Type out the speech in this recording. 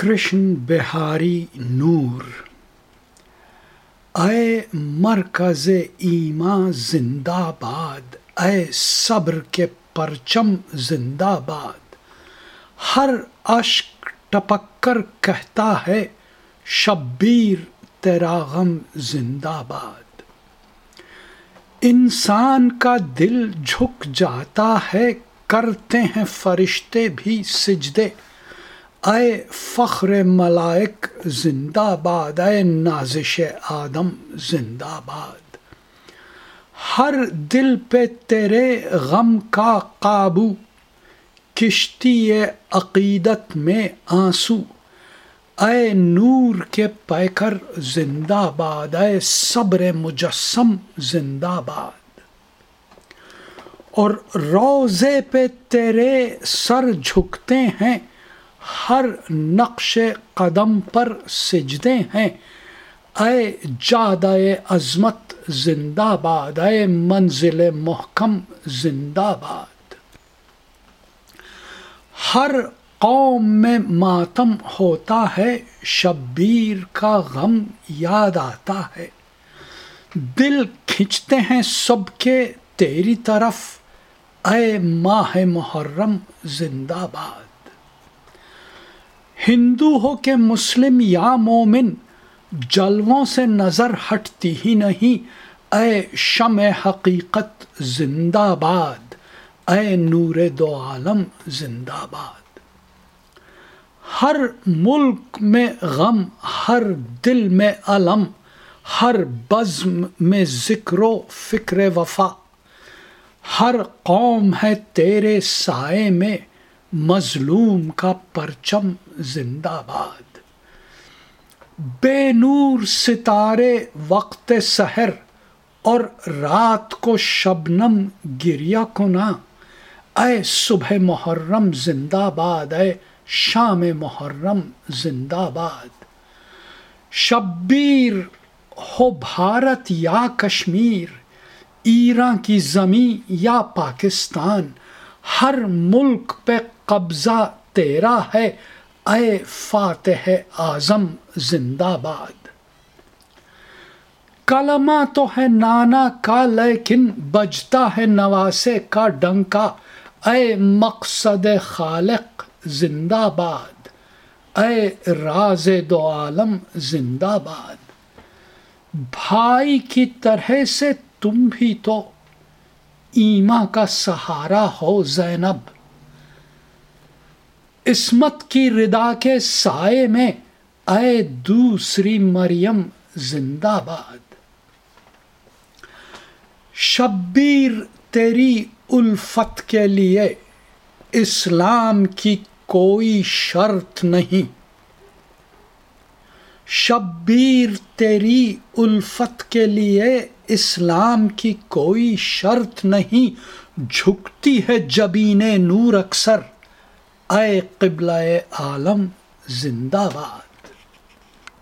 کرشن بہاری نور۔ اے مرکز ایمان زندہ باد اے صبر کے پرچم زندہ باد ہر اشک ٹپک کر کہتا ہے، شبیر تیرا غم زندہ باد انسان کا دل جھک جاتا ہے، کرتے ہیں فرشتے بھی سجدے۔ اے فخر ملائک، زندہ باد، اے نازش آدم، زندہ باد۔ ہر دل پہ تیرے غم کا قابو، کشتی عقیدت میں آنسو۔ اے نور کے پیکر، زندہ باد، اے صبر مجسم، زندہ باد۔ اور روزے پہ تیرے سر جھکتے ہیں ہر نقش قدم پر سجدے ہیں۔ اے جادہ عظمت زندہ باد، اے منزل محکم زندہ باد۔ ہر قوم میں ماتم ہوتا ہے، شبیر کا غم یاد آتا ہے۔ دل کھنچتے ہیں سب کے تیری طرف، اے ماہ محرم زندہ باد۔ ہندو ہو کے مسلم یا مومن، جلووں سے نظر ہٹتی ہی نہیں۔ اے شم حقیقت زندہ باد، اے نور دو عالم زندہ باد۔ ہر ملک میں غم، ہر دل میں علم، ہر بزم میں ذکر و فکر وفا۔ ہر قوم ہے تیرے سائے میں مظلوم کا پرچم زندہ باد۔ بے نور ستارے وقت سحر اور رات کو شبنم گریا کنا اے صبح محرم زندہ باد، اے شام محرم زندہ باد۔ شبیر، ہو بھارت یا کشمیر، ایران کی زمیں یا پاکستان۔ ہر ملک پہ قبضہ تیرا ہے۔ اے فاتح اعظم، زندہ باد۔ کلمہ تو ہے نانا کا، لیکن بجتا ہے نواسے کا ڈنکا۔ اے مقصد خالق، زندہ باد۔ اے راز دو عالم، زندہ باد۔ بھائی کی طرح سے تم بھی تو ایما کا سہارا ہو زینب۔ عصمت کی ردا کے سائے میں اے دوسری مریم زندہ باد۔ شبیر تیری الفت کے لیے اسلام کی کوئی شرط نہیں۔ شبیر تیری الفت کے لیے اسلام کی کوئی شرط نہیں، جھکتی ہے جبین نور اکثر۔ اے قبلہ عالم، زندہ باد۔